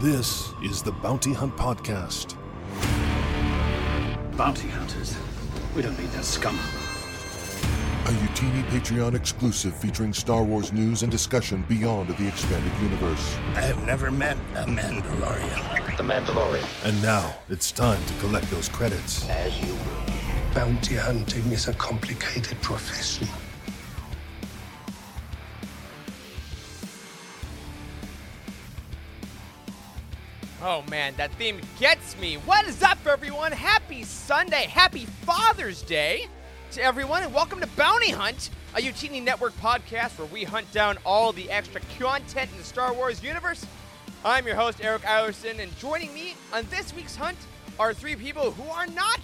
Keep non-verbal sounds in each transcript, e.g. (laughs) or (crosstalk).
This is the Bounty Hunt Podcast. Bounty hunters. We don't need that scum. A Utini Patreon exclusive featuring Star Wars news and discussion beyond the expanded universe. I have never met a Mandalorian. The Mandalorian. And now it's time to collect those credits. As you will. Bounty hunting is a complicated profession. Oh man, that theme gets me. What is up, everyone? Happy Sunday. Happy Father's Day to everyone, and welcome to Bounty Hunt, a Utini Network podcast where we hunt down all the extra content in the Star Wars universe. I'm your host, Eric Eilerson, and joining me on this week's hunt are three people who are not,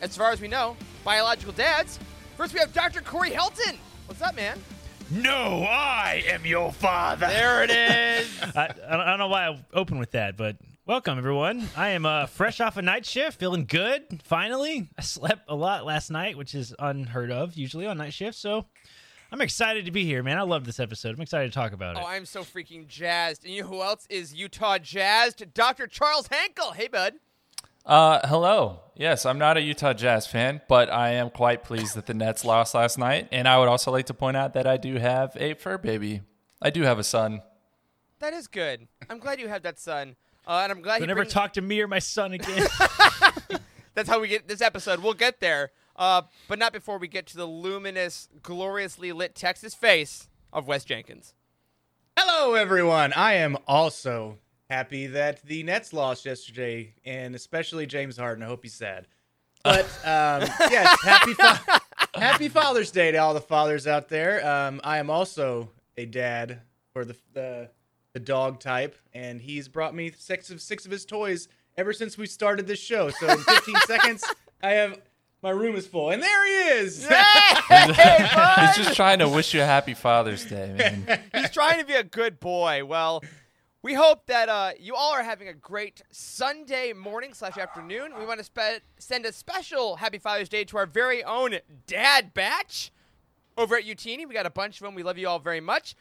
as far as we know, biological dads. First, we have Dr. Corey Helton. What's up, man? No, I am your father. There it is. (laughs) I, I don't know why I opened with that, but welcome everyone. I am uh, fresh off a night shift, feeling good. Finally, I slept a lot last night, which is unheard of usually on night shift. So I'm excited to be here, man. I love this episode. I'm excited to talk about it. Oh, I'm so freaking jazzed. And you know who else is Utah jazzed? Dr. Charles Hankel. Hey, bud. Uh, hello. Yes, I'm not a Utah Jazz fan, but I am quite pleased that the Nets lost last night. And I would also like to point out that I do have a fur baby. I do have a son. That is good. I'm glad you have that son. Uh, and I'm glad you never bring- talk to me or my son again. (laughs) (laughs) That's how we get this episode. We'll get there. Uh, but not before we get to the luminous, gloriously lit Texas face of Wes Jenkins. Hello, everyone. I am also happy that the Nets lost yesterday, and especially James Harden. I hope he's sad. (laughs) But um, yes, happy fa- Happy Father's Day to all the fathers out there. Um, I am also a dad for the, the the dog type, and he's brought me six of six of his toys ever since we started this show. So in 15 (laughs) seconds, I have my room is full, and there he is. He's just trying to wish you a happy Father's Day, man. (laughs) He's trying to be a good boy. Well, we hope that uh, you all are having a great Sunday morning slash afternoon. We want to spe- send a special Happy Father's Day to our very own dad batch over at Utini. We got a bunch of them. We love you all very much.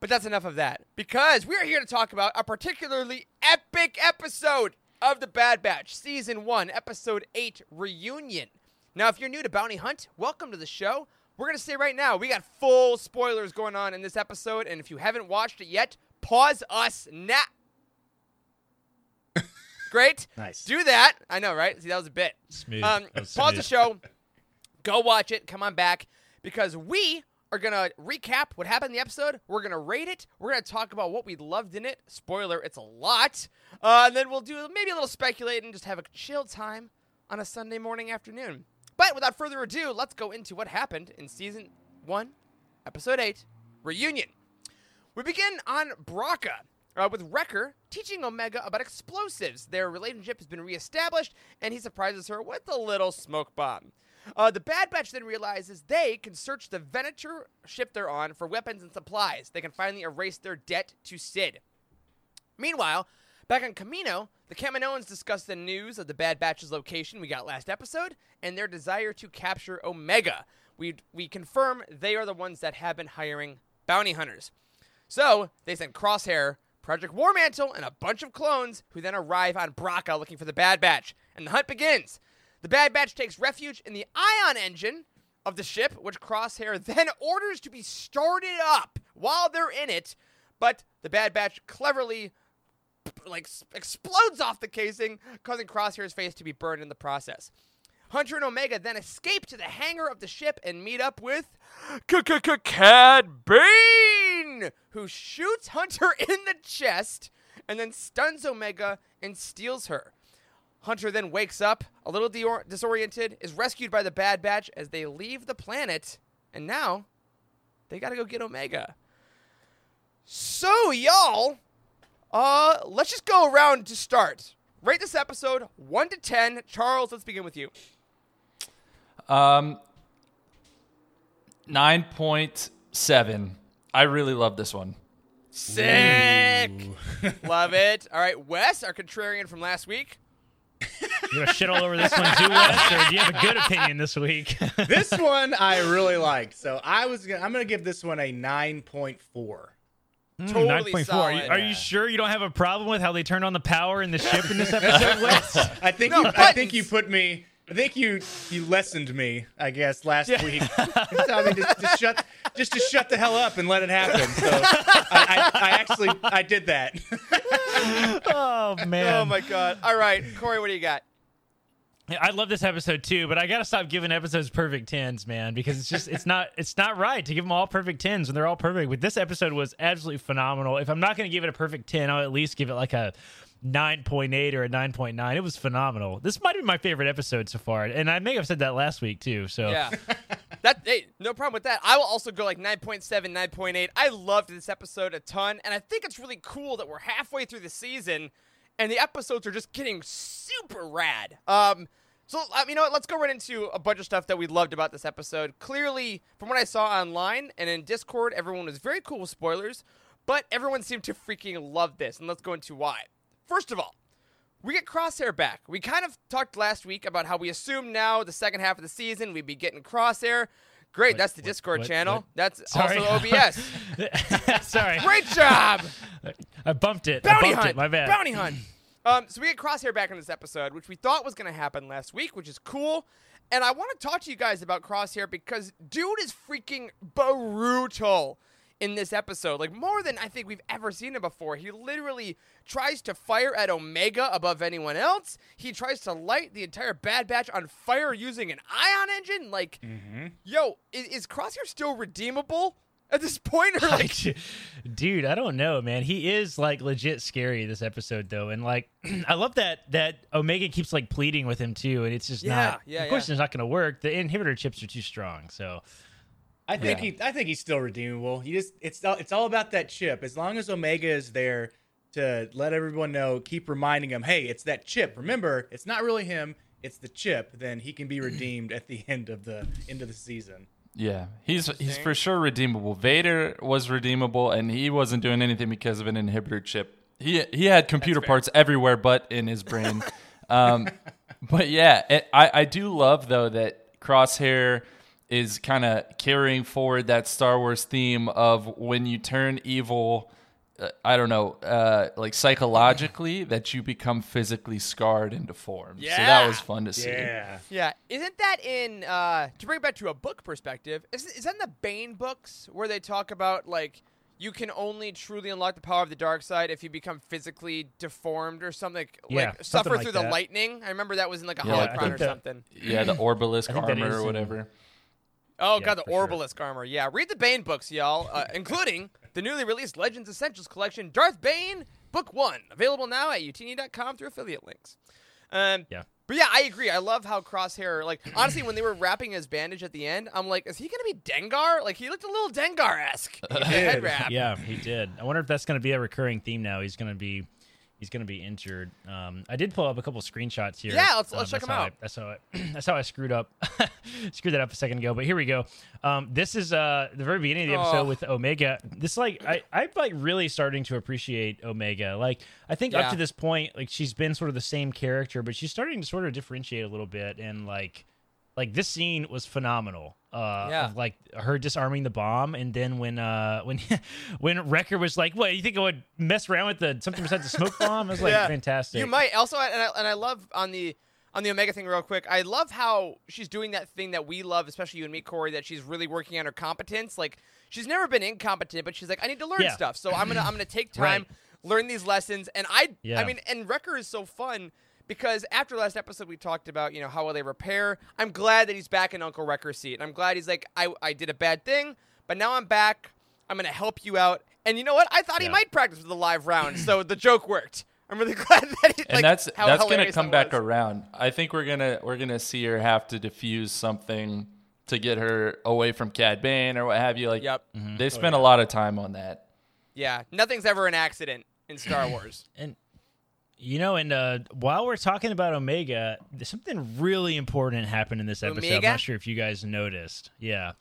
But that's enough of that because we are here to talk about a particularly epic episode of The Bad Batch, Season 1, Episode 8 Reunion. Now, if you're new to Bounty Hunt, welcome to the show. We're going to say right now, we got full spoilers going on in this episode, and if you haven't watched it yet, pause us now. Great. (laughs) Nice. Do that. I know, right? See, that was a bit. Smooth. Um, That was pause the show, go watch it, come on back, because we are going to recap what happened in the episode. We're going to rate it. We're going to talk about what we loved in it. Spoiler, it's a lot. Uh, and then we'll do maybe a little speculating, just have a chill time on a Sunday morning afternoon. But without further ado, let's go into what happened in season one, episode eight, reunion. We begin on Bracca uh, with Wrecker teaching Omega about explosives. Their relationship has been reestablished, and he surprises her with a little smoke bomb. Uh, the Bad Batch then realizes they can search the Venator ship they're on for weapons and supplies. They can finally erase their debt to Cid. Meanwhile, back on Kamino, the Kaminoans discuss the news of the Bad Batch's location we got last episode and their desire to capture Omega. We, we confirm they are the ones that have been hiring bounty hunters. So they send Crosshair, Project Warmantle, and a bunch of clones who then arrive on Bracca looking for the Bad Batch. And the hunt begins. The Bad Batch takes refuge in the ion engine of the ship, which Crosshair (laughs) then orders to be started up while they're in it. But the Bad Batch cleverly like explodes off the casing, causing Crosshair's face to be burned in the process. Hunter and Omega then escape to the hangar of the ship and meet up with Cad Bane, who shoots Hunter (laughs) in the chest and then stuns Omega and steals her. Hunter then wakes up, a little deor- disoriented, is rescued by the Bad Batch as they leave the planet, and now they gotta go get Omega. So, y'all, uh, let's just go around to start. Rate this episode 1 to 10. Charles, let's begin with you. Um, 9.7. I really love this one. Sick. (laughs) Love it. All right, Wes, our contrarian from last week. You gonna shit all over this one too, Wes, or do you have a good opinion this week? (laughs) this one I really liked. So I was gonna, I'm gonna give this one a 9.4. Mm, Totally 9.4. Are you, solid. are you sure you don't have a problem with how they turned on the power in the ship in this episode, (laughs) Wes? I think No, you, I think you buttons. put me. I think you you lessened me. I guess last week. Tell me to, to shut just to shut the hell up and let it happen. So I, I, I actually I did that. (laughs) oh man. Oh my god! All right, Corey, what do you got? I love this episode too, but I gotta stop giving episodes perfect tens, man, because it's just it's not it's not right to give them all perfect tens when they're all perfect. But this episode was absolutely phenomenal. If I'm not gonna give it a perfect ten, I'll at least give it like a nine point eight or a nine point nine. It was phenomenal. This might be my favorite episode so far, and I may have said that last week too. So Yeah. (laughs) that hey, no problem with that. I will also go like 9.7, 9.8. I loved this episode a ton, and I think it's really cool that we're halfway through the season and the episodes are just getting super rad. Um so um, you know what? Let's go right into a bunch of stuff that we loved about this episode. Clearly, from what I saw online and in Discord, everyone was very cool with spoilers, but everyone seemed to freaking love this, and let's go into why. First of all, we get Crosshair back. We kind of talked last week about how we assume now the second half of the season we'd be getting Crosshair. Great, that's the Discord what- channel. what? That's Sorry. also OBS. (laughs) sorry, Great job, I bumped it. Bounty bumped hunt. it. My bad. Bounty hunt. Um, so we get Crosshair back in this episode, which we thought was going to happen last week, which is cool. And I want to talk to you guys about Crosshair because dude is freaking brutal in this episode. Like more than I think we've ever seen him before. He literally tries to fire at Omega above anyone else. He tries to light the entire Bad Batch on fire using an ion engine. Like, mm-hmm. yo, is, is Crosshair still redeemable at this point? Or like, (laughs) dude i don't know man he is like legit scary this episode though and like (clears throat) i love that that omega keeps like pleading with him too and it's just Yeah, not yeah, of course yeah. it's not gonna work the inhibitor chips are too strong so I think Yeah. he I think he's still redeemable. You just it's all it's all about that chip. As long as Omega is there to let everyone know, keep reminding him, hey, it's that chip. Remember, it's not really him, it's the chip. Then he can be (clears throat) redeemed at the end of the end of the season. Yeah, he's he's for sure redeemable. Vader was redeemable, and he wasn't doing anything because of an inhibitor chip. He he had computer parts everywhere, but in his brain. (laughs) um, but yeah, it, I I do love though that Crosshair is kind of carrying forward that Star Wars theme of when you turn evil. Uh, I don't know, uh, like psychologically, (laughs) that you become physically scarred and deformed. So that was fun to see. Yeah. Yeah, isn't that in uh to bring it back to a book perspective? Is is that in the Bane books where they talk about like you can only truly unlock the power of the dark side if you become physically deformed or something Yeah, like something suffer like through the lightning? I remember that was in like a Yeah, holocron or that- something. Yeah, the Orbalisk I think that armor is or in- whatever. Oh Yeah, god, the for sure. Armor. Yeah, read the Bane books, y'all, uh, including the newly released Legends Essentials collection, Darth Bane, Book One, available now at utini.com through affiliate links. Um, Yeah. But yeah, I agree. I love how Crosshair, like, honestly, when they were wrapping his bandage at the end, I'm like, is he gonna be Dengar? Like, he looked a little Dengar esque. head wrap. yeah he did i wonder if that's gonna be a recurring theme now he's gonna be he's gonna be injured um i did pull up a couple screenshots here Yeah, let's- Um, let's check that's 'em how out. I, that's how I, (clears throat) that's how i screwed up (laughs) screwed that up a second ago but here we go um this is uh the very beginning of the episode Oh. with omega this like i i'm like really starting to appreciate omega like i think Yeah. up to this point like she's been sort of the same character but she's starting to sort of differentiate a little bit and like like this scene was phenomenal. Uh, Yeah. of like her disarming the bomb, and then when uh when (laughs) when Wrecker was like, "What you think I would mess around with the something besides the smoke bomb?" It was like (laughs) Yeah. fantastic. You might also, and I, and I love on the on the Omega thing real quick. I love how she's doing that thing that we love, especially you and me, Corey. That she's really working on her competence. Like she's never been incompetent, but she's like, I need to learn Yeah. stuff. So I'm gonna I'm gonna take (laughs) time, learn these lessons. And I Yeah. I mean, and Wrecker is so fun. Because after last episode, we talked about you know how will they repair. I'm glad that he's back in Uncle Wrecker's seat, and I'm glad he's like I I did a bad thing, but now I'm back. I'm gonna help you out. And you know what? I thought he might practice with the live round, so the joke worked. I'm really (laughs) glad that he and like, that's how that's gonna come back around. I think we're gonna we're gonna see her have to diffuse something to get her away from Cad Bane or what have you. Like, Yep. Mhm. Mm-hmm. they oh, spent a lot of time on that. Yeah, nothing's ever an accident in Star Wars. (clears throat) and you know, and uh, while we're talking about Omega, something really important happened in this episode. I'm not sure if you guys noticed. Yeah.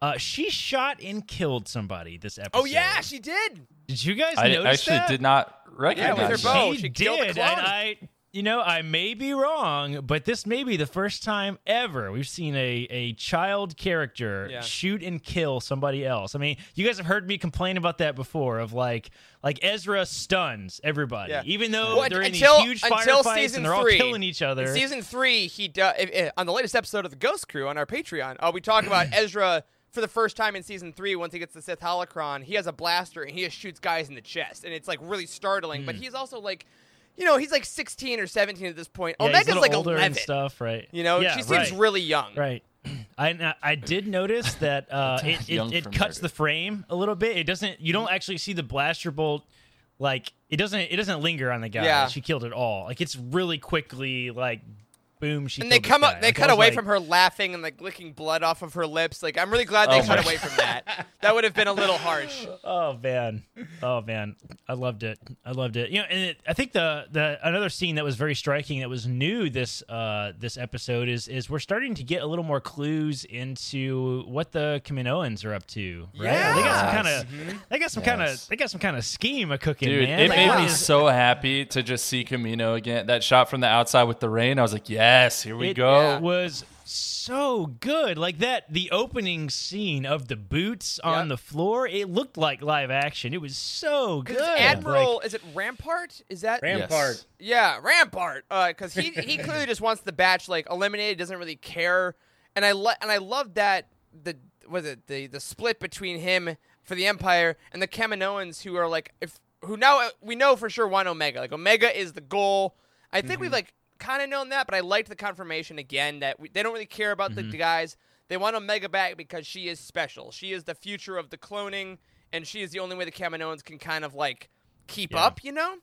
Uh, she shot and killed somebody this episode. oh yeah, she did. did you guys I notice actually that? did not Yeah, recognize with her bow. she, she killed the did, clone. and I You know, I may be wrong, but this may be the first time ever we've seen a, a child character Yeah. shoot and kill somebody else. I mean, you guys have heard me complain about that before of like like Ezra stuns everybody. Yeah. Even though Well, they're in until- these huge until firefights season and they're all three. killing each other. In season three, he do, if, if- on the latest episode of the Ghost Crew on our Patreon. Uh, we talk about (clears throat) Ezra for the first time in season three. Once he gets the Sith holocron, he has a blaster and he just shoots guys in the chest, and it's like really startling. Hmm. But he's also like, you know, he's like 16 or 17 at this point. yeah, he's a Omega's like older 11. and stuff, right? You know, yeah, she seems right. really young. Right. (clears throat) I I did notice (laughs) that uh, it, it, it cuts murder. the frame a little bit. It doesn't. You don't actually see the blaster bolt. Like it doesn't. It doesn't linger on the guy. Yeah. She killed it all. Like it's really quickly. Like boom. She And they come up, they Like, cut away like- from her laughing and like licking blood off of her lips. Like I'm really glad they Oh cut away from that. (laughs) That would have been a little harsh. Oh man, oh man, I loved it. I loved it. You know, and it, I think the the another scene that was very striking that was new this uh this episode is is we're starting to get a little more clues into what the Kaminoans are up to. Right? They got some kind of they got some kind of they got some kind of scheme a cooking. Dude, man. it Like, made what me so happy to just see Kamino again. That shot from the outside with the rain, I was like, yes, here we it go. was so good. Like that, the opening scene of the boots on Yep. the floor, it looked like live action. It was so good. Because Like- Admiral, is it Rampart? Is that Rampart. Yeah, Rampart. Uh, because he he (laughs) clearly just wants the batch like eliminated. Doesn't really care. And I le- and I love that the was it the the split between him for the Empire and the Kaminoans who are like if who now we know for sure want Omega. Like Omega is the goal. I think we've mm-hmm. like kind of known that, but I liked the confirmation again that we, they don't really care about the, the guys. They want Omega back because she is special. She is the future of the cloning, and she is the only way the Kaminoans can kind of like keep Yeah. up, you know?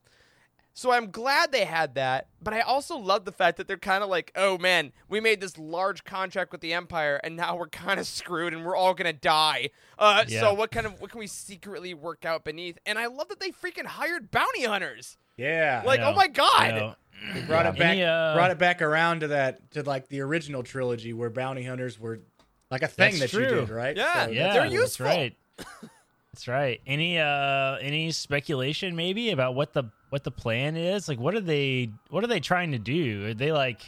So I'm glad they had that, but I also love the fact that they're kind of like, oh man, we made this large contract with the Empire, and now we're kind of (laughs) screwed, and we're all gonna die. Uh, Yeah. So what kind of what can we secretly work out beneath? And I love that they freaking hired bounty hunters. Yeah. Like, oh my god, I know. brought it back Any, uh, brought it back around to that to like the original trilogy where bounty hunters were like a thing That's that you did, right? Yeah. So Yeah, They're that's useful. right. (laughs) That's right. Any uh any speculation maybe about what the what the plan is? Like what are they what are they trying to do? Are they like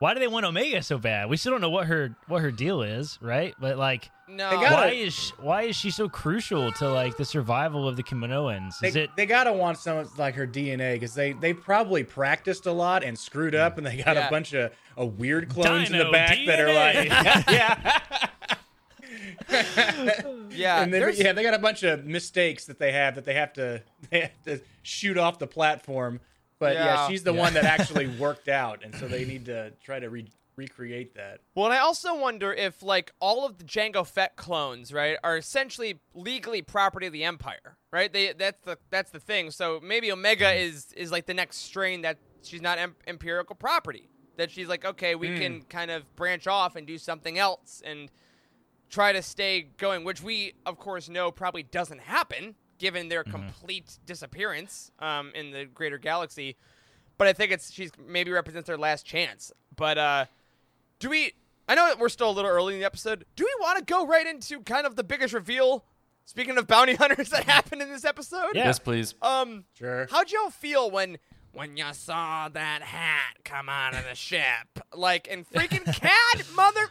why do they want Omega so bad? We still don't know what her what her deal is, right? But like no, They gotta- why is she, why is she so crucial to like the survival of the Kaminoans? They, it they gotta want some like her DNA because they they probably practiced a lot and screwed up, and they got Yeah. a bunch of, of weird clones in the back that are like, (laughs) yeah, (laughs) (laughs) (laughs) yeah, and then, yeah, they got a bunch of mistakes that they have that they have to (laughs) they have to shoot off the platform. But yeah, Yeah. she's the one that (laughs) actually worked out, and so they need to try to re- recreate that. Well, and I also wonder if like all of the Jango Fett clones, right, are essentially legally property of the Empire, right? They that's the that's the thing. So maybe Omega hmm. is is like the next strain that she's not em- empirical property. That she's like, okay, we hmm. can kind of branch off and do something else and try to stay going, which we of course know probably doesn't happen given their complete disappearance um, in the greater galaxy. But I think it's she's maybe represents their last chance. But uh do we I know that we're still a little early in the episode. Do we want to go right into kind of the biggest reveal? Speaking of bounty (laughs) hunters that happened in this episode? Yeah. Yes, please. Um Sure. how'd y'all feel when when you saw that hat come out of the ship? Like and freaking (laughs) Cad mother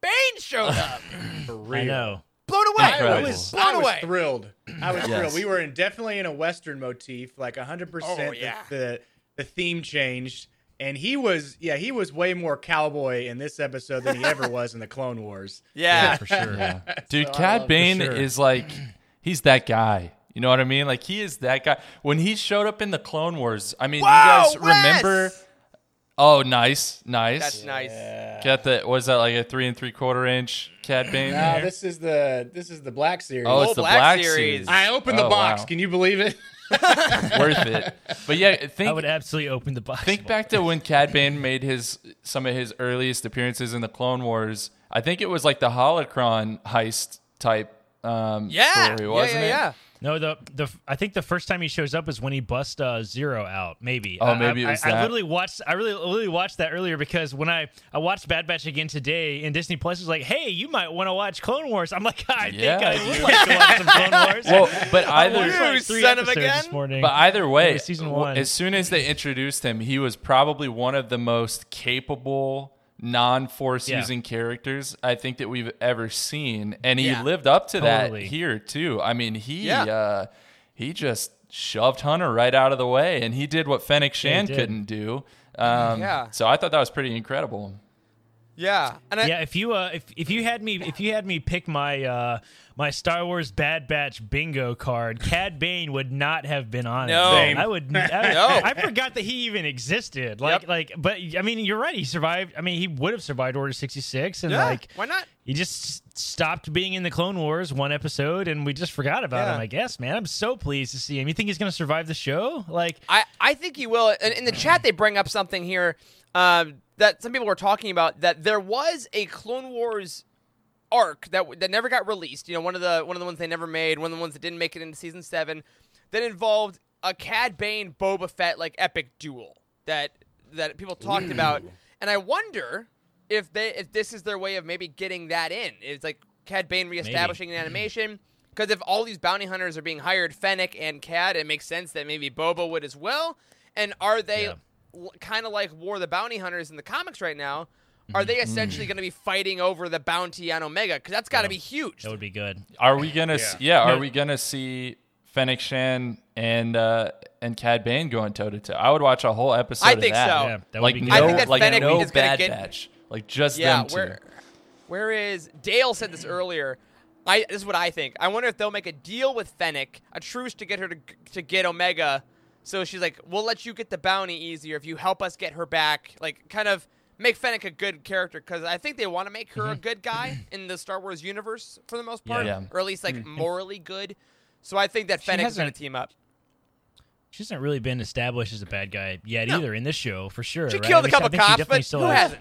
Bane showed up. (laughs) For I real. know. Blown away. I was, blown I was away. thrilled. I was Yes. thrilled. We were in, definitely in a Western motif, like 100%. Oh, yeah. the, the theme changed. And he was, yeah, he was way more cowboy in this episode than he ever (laughs) was in the Clone Wars. Yeah. For (laughs) sure. Dude, So Cad love- Bane sure. is like, he's that guy. You know what I mean? Like, he is that guy. When he showed up in the Clone Wars, I mean, Whoa, you guys Wes! remember? Oh, nice, nice. That's nice. Got the was that like a three and three quarter inch Cad Bane? No, there? this is the this is the Black series. oh, it's the Black Black, Series. series. I opened the Oh, box. wow. Can you believe it? (laughs) worth it. But yeah, I think would absolutely open the box. think back to when Cad Bane made his some of his earliest appearances in the Clone Wars. I think it was like the holocron heist type um, Yeah. story, Yeah, wasn't yeah, it? yeah. No, the the I think the first time he shows up is when he busts uh, Ziro out. Maybe. Oh, maybe I, it was I, I literally watched. I really literally watched that earlier because when I I watched Bad Batch again today, and Disney Plus was like, "Hey, you might want to watch Clone Wars." I'm like, (laughs) I Yeah, think I dude. would like to watch some Clone (laughs) Wars. Well, but either like three son of a episodes this morning. But either way, season one. as soon as they introduced him, he was probably one of the most capable non-force Yeah. using characters I think that we've ever seen, and he Yeah. lived up to Totally. that here too. I mean, he Yeah. uh, he just shoved Hunter right out of the way, and he did what Fennec Shand did. couldn't do. Um, Yeah. So I thought that was pretty incredible. Yeah, and I, yeah, if you uh, if if you had me if you had me pick my uh my Star Wars Bad Batch bingo card, Cad Bane would not have been on No. it. Same. I would. (laughs) I, No. I forgot that he even existed. Like Yep. like, but I mean, you're right. He survived. I mean, he would have survived Order sixty six, and yeah, like why not? he just stopped being in the Clone Wars one episode, and we just forgot about Yeah. him. I guess, man. I'm so pleased to see him. You think he's gonna survive the show? Like, I, I think he will. And in the chat, they bring up something here um, that some people were talking about that there was a Clone Wars arc that that never got released. You know, one of the one of the ones they never made, one of the ones that didn't make it into season seven, that involved a Cad Bane Boba Fett like epic duel that that people talked about. And I wonder if they if this is their way of maybe getting that in. It's like Cad Bane reestablishing an animation. Because if all these bounty hunters are being hired, Fennec and Cad, it makes sense that maybe Boba would as well. And are they Yeah. Kind of like War of the Bounty Hunters in the comics right now? Are they essentially going to be fighting over the bounty on Omega? Because that's got to be huge. that would be good. Are we gonna? Yeah, yeah are we gonna see Fennec Shand and uh, and Cad Bane going toe to toe? I would watch a whole episode. I of think that. so. Yeah, that would like be no, good. I think that like Fennec no is gonna bad get- batch. Like just Yeah, them two. where where is Dale said this earlier. I this is what I think. I wonder if they'll make a deal with Fennec, a truce to get her to to get Omega. So she's like, "We'll let you get the bounty easier if you help us get her back." Like kind of make Fennec a good character cuz I think they want to make her a mm-hmm. good guy (clears throat) in the Star Wars universe for the most part, Yeah. or at least like mm-hmm. morally good. So I think that Fennec's going to team up. She hasn't really been established as a bad guy yet No. either in this show, for sure. She right? killed I a mean, I couple think she cops, definitely but still who has-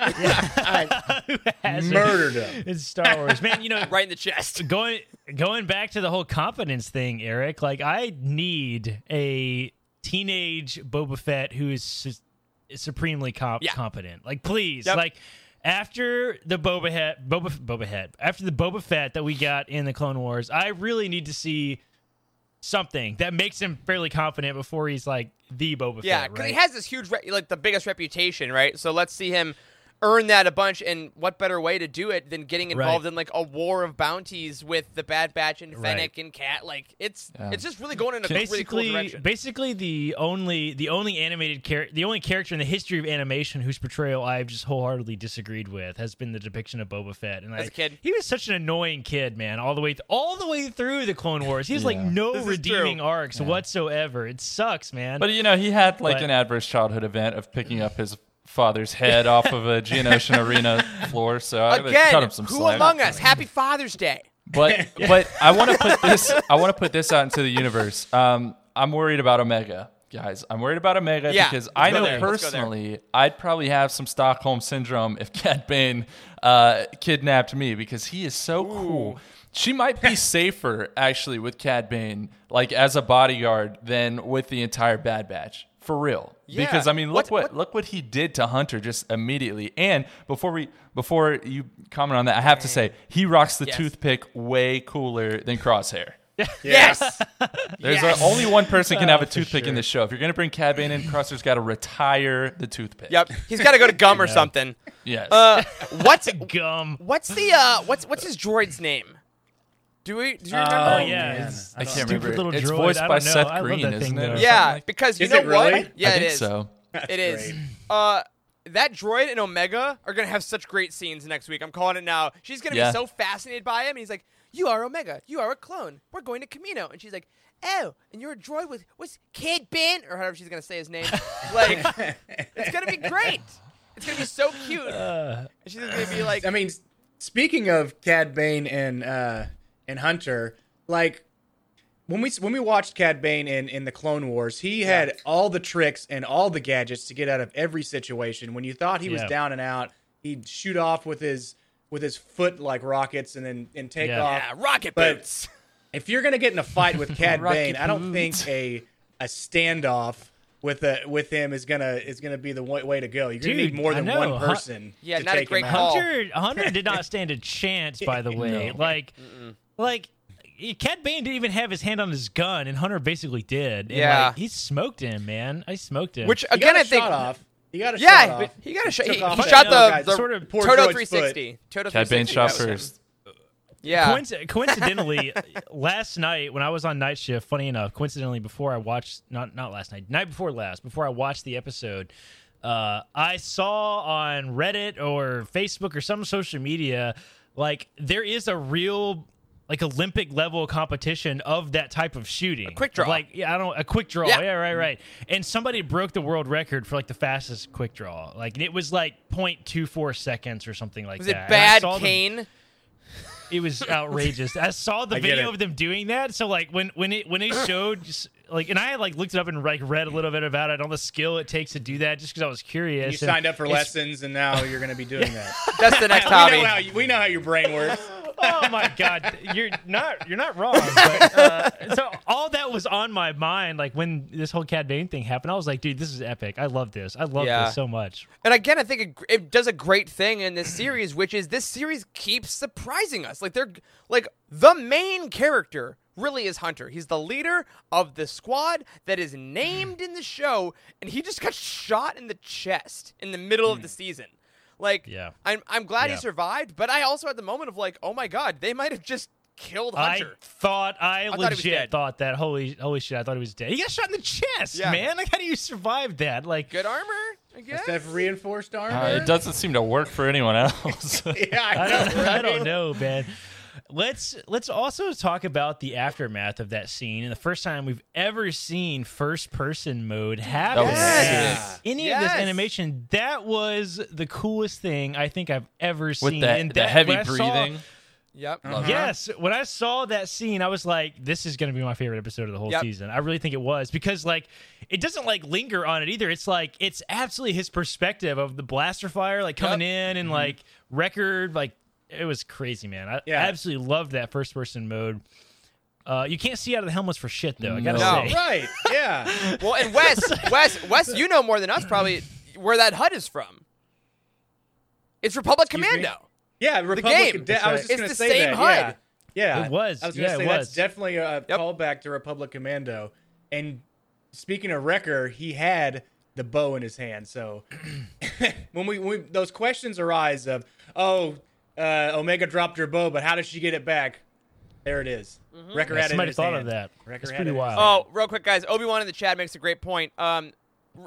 hasn't? (laughs) (laughs) (laughs) Who hasn't? Murdered him. It's Star Wars, man. You know, Right in the chest. going going back to the whole competence thing, Eric. Like, I need a teenage Boba Fett who is su- supremely comp- Yeah. competent. Like, please, Yep. like. After the Boba Fett, Boba Boba Fett, after the Boba Fett that we got in the Clone Wars, I really need to see something that makes him fairly confident before he's like the Boba Yeah, Fett. because right? he has this huge, re- like the biggest reputation, right? So let's see him earn that a bunch. And what better way to do it than getting involved Right. in like a war of bounties with the Bad Batch and Right. Fennec and Cad? Like it's Yeah. it's just really going in a really cool basically direction. basically the only the only animated character the only character in the history of animation whose portrayal I've just wholeheartedly disagreed with has been the depiction of Boba Fett and As I, a kid. he was such an annoying kid man all the way th- all the way through the Clone Wars he has like no This redeeming true. arcs whatsoever it sucks man But you know, he had like But- an adverse childhood event of picking up his father's head off of a Geonosian arena floor. So I cut Again, him some who slack. among us? Happy Father's Day. But (laughs) but I want to put this I want to put this out into the universe. Um, I'm worried about Omega, guys. I'm worried about Omega Yeah, because I go know there. Let's go there. personally I'd probably have some Stockholm syndrome if Cad Bane uh, kidnapped me because he is so cool. She might be (laughs) safer actually with Cad Bane, like as a bodyguard, than with the entire Bad Batch. For real. Yeah. Because I mean look what, what- look what he did to Hunter just immediately. And before we before you comment on that, I have to say he rocks the Yes. toothpick way cooler than Crosshair. (laughs) Yes. There's Yes. a, only one person can have a for toothpick in sure. this show. If you're gonna bring Cad Bane in, Crosshair's got to retire the toothpick. Yep. He's got to go to Gum or (laughs) something. Yes. Uh, what's (laughs) gum what's the uh what's what's his droid's name? Do we do you remember? oh Oh, yeah it's I can't stupid remember. little It's droid. voiced by don't know. Seth Green, isn't thing, it, though. Yeah, like- because you Is know it really? what? Yeah, I it think is. so. It is. Uh, that droid and Omega are gonna have such great scenes next week. I'm calling it now. She's gonna Yeah. be so fascinated by him. And he's like, "You are Omega. You are a clone. We're going to Kamino." And she's like, "Oh, and you're a droid with what's Kid Ben or however she's gonna say his name." (laughs) like, it's gonna be great. It's gonna be so cute. and she's gonna be like, I mean, speaking of Cad Bane and uh, and Hunter, like when we when we watched Cad Bane in in the Clone Wars, he had all the tricks and all the gadgets to get out of every situation. When you thought he was down and out, he'd shoot off with his with his foot like rockets and then and take Yeah. off. "Yeah, rocket But- boots." if you're gonna get in a fight with (laughs) Cad Rocky Bane, I don't boots. think a a standoff with a with him is gonna is gonna be the way, way to go. You're gonna need more than know. one Hun- person. Yeah, to not a take great him call. out. Hunter Hunter did not stand a chance. By the (laughs) way, like like. Cad Bane didn't even have his hand on his gun, and Hunter basically did. And, Yeah. like, he smoked him, man. I smoked him. Which He again, got a I think. shot off. He got a Yeah, shot off. he got a shot. He, Took off he shot other the, the Sort of- Poor Todo droid's 360. Todo Cad Bane shot that was him. first. Yeah. Coinc- (laughs) coincidentally, last night when I was on night shift, funny enough, coincidentally before I watched not not last night, night before last, before I watched the episode, uh, I saw on Reddit or Facebook or some social media like there is a real like Olympic level competition of that type of shooting. A quick draw. Like yeah, I don't a quick draw. Yeah. Yeah, right, right. And somebody broke the world record for like the fastest quick draw. Like it was like 0.24 seconds or something like Was that. it bad, saw them- it was (laughs) outrageous. I saw the I video of them doing that. So like when when it when it (clears throat) showed just, like and I like looked it up and like read a little bit about it on the skill it takes to do that just because I was curious. You signed up for lessons, and now you're going to be doing that. (laughs) That's the next (laughs) we, hobby. know how you, we know how your brain works. Oh my god, you're not you're not wrong. But, uh, so all that was on my mind like when this whole Cad Bane thing happened. I was like, dude, this is epic. I love this. I love Yeah. this so much. And again, I think it, it does a great thing in this series, which is this series keeps surprising us. Like they're like the main character really is Hunter. He's the leader of the squad that is named in the show, and he just got shot in the chest in the middle of the season. Like, Yeah. I'm I'm glad Yeah. he survived, but I also had the moment of like, oh my god, they might have just killed I Hunter. thought I, thought he was legit dead. thought that holy holy shit, I thought he was dead. He got shot in the chest, Yeah. man. Like how do you survive that? Like Good armor, I guess. Does reinforced armor? Uh, it doesn't seem to work for anyone else. (laughs) yeah, I, I don't, I don't know, man. Let's let's also talk about the aftermath of that scene and the first time we've ever seen first person mode happen. That was Yes. sick. Any of this animation, that was the coolest thing I think I've ever With seen. the, And the heavy when I saw- breathing. Yep. Uh-huh. Yes, when I saw that scene, I was like, "This is going to be my favorite episode of the whole Yep. season." I really think it was because, like, it doesn't like linger on it either. It's like it's absolutely his perspective of the blaster fire, like coming in and mm-hmm. like record, like it was crazy, man. I, Yeah. I absolutely loved that first person mode. Uh, you can't see out of the helmets for shit though. I gotta No. say, (laughs) Right. Yeah. (laughs) Well, and Wes, Wes, Wes, you know more than us probably where that HUD is from. It's Republic Excuse me? Commando. Yeah. Republic. game. De- I was just It's going the to say same that. HUD. Yeah. Yeah. It was. I was going to Yeah, say it that's was. definitely a Yep. callback to Republic Commando. And speaking of Wrecker, he had the bow in his hand. So (clears throat) when we, when we those questions arise of, oh, uh, Omega dropped her bow, but how did she get it back? There it is. Wrecker Yeah, had it somebody thought hand. of that. Wrecker That's pretty it in his wild. Oh, real quick, guys. Obi Wan in the chat makes a great point. Um,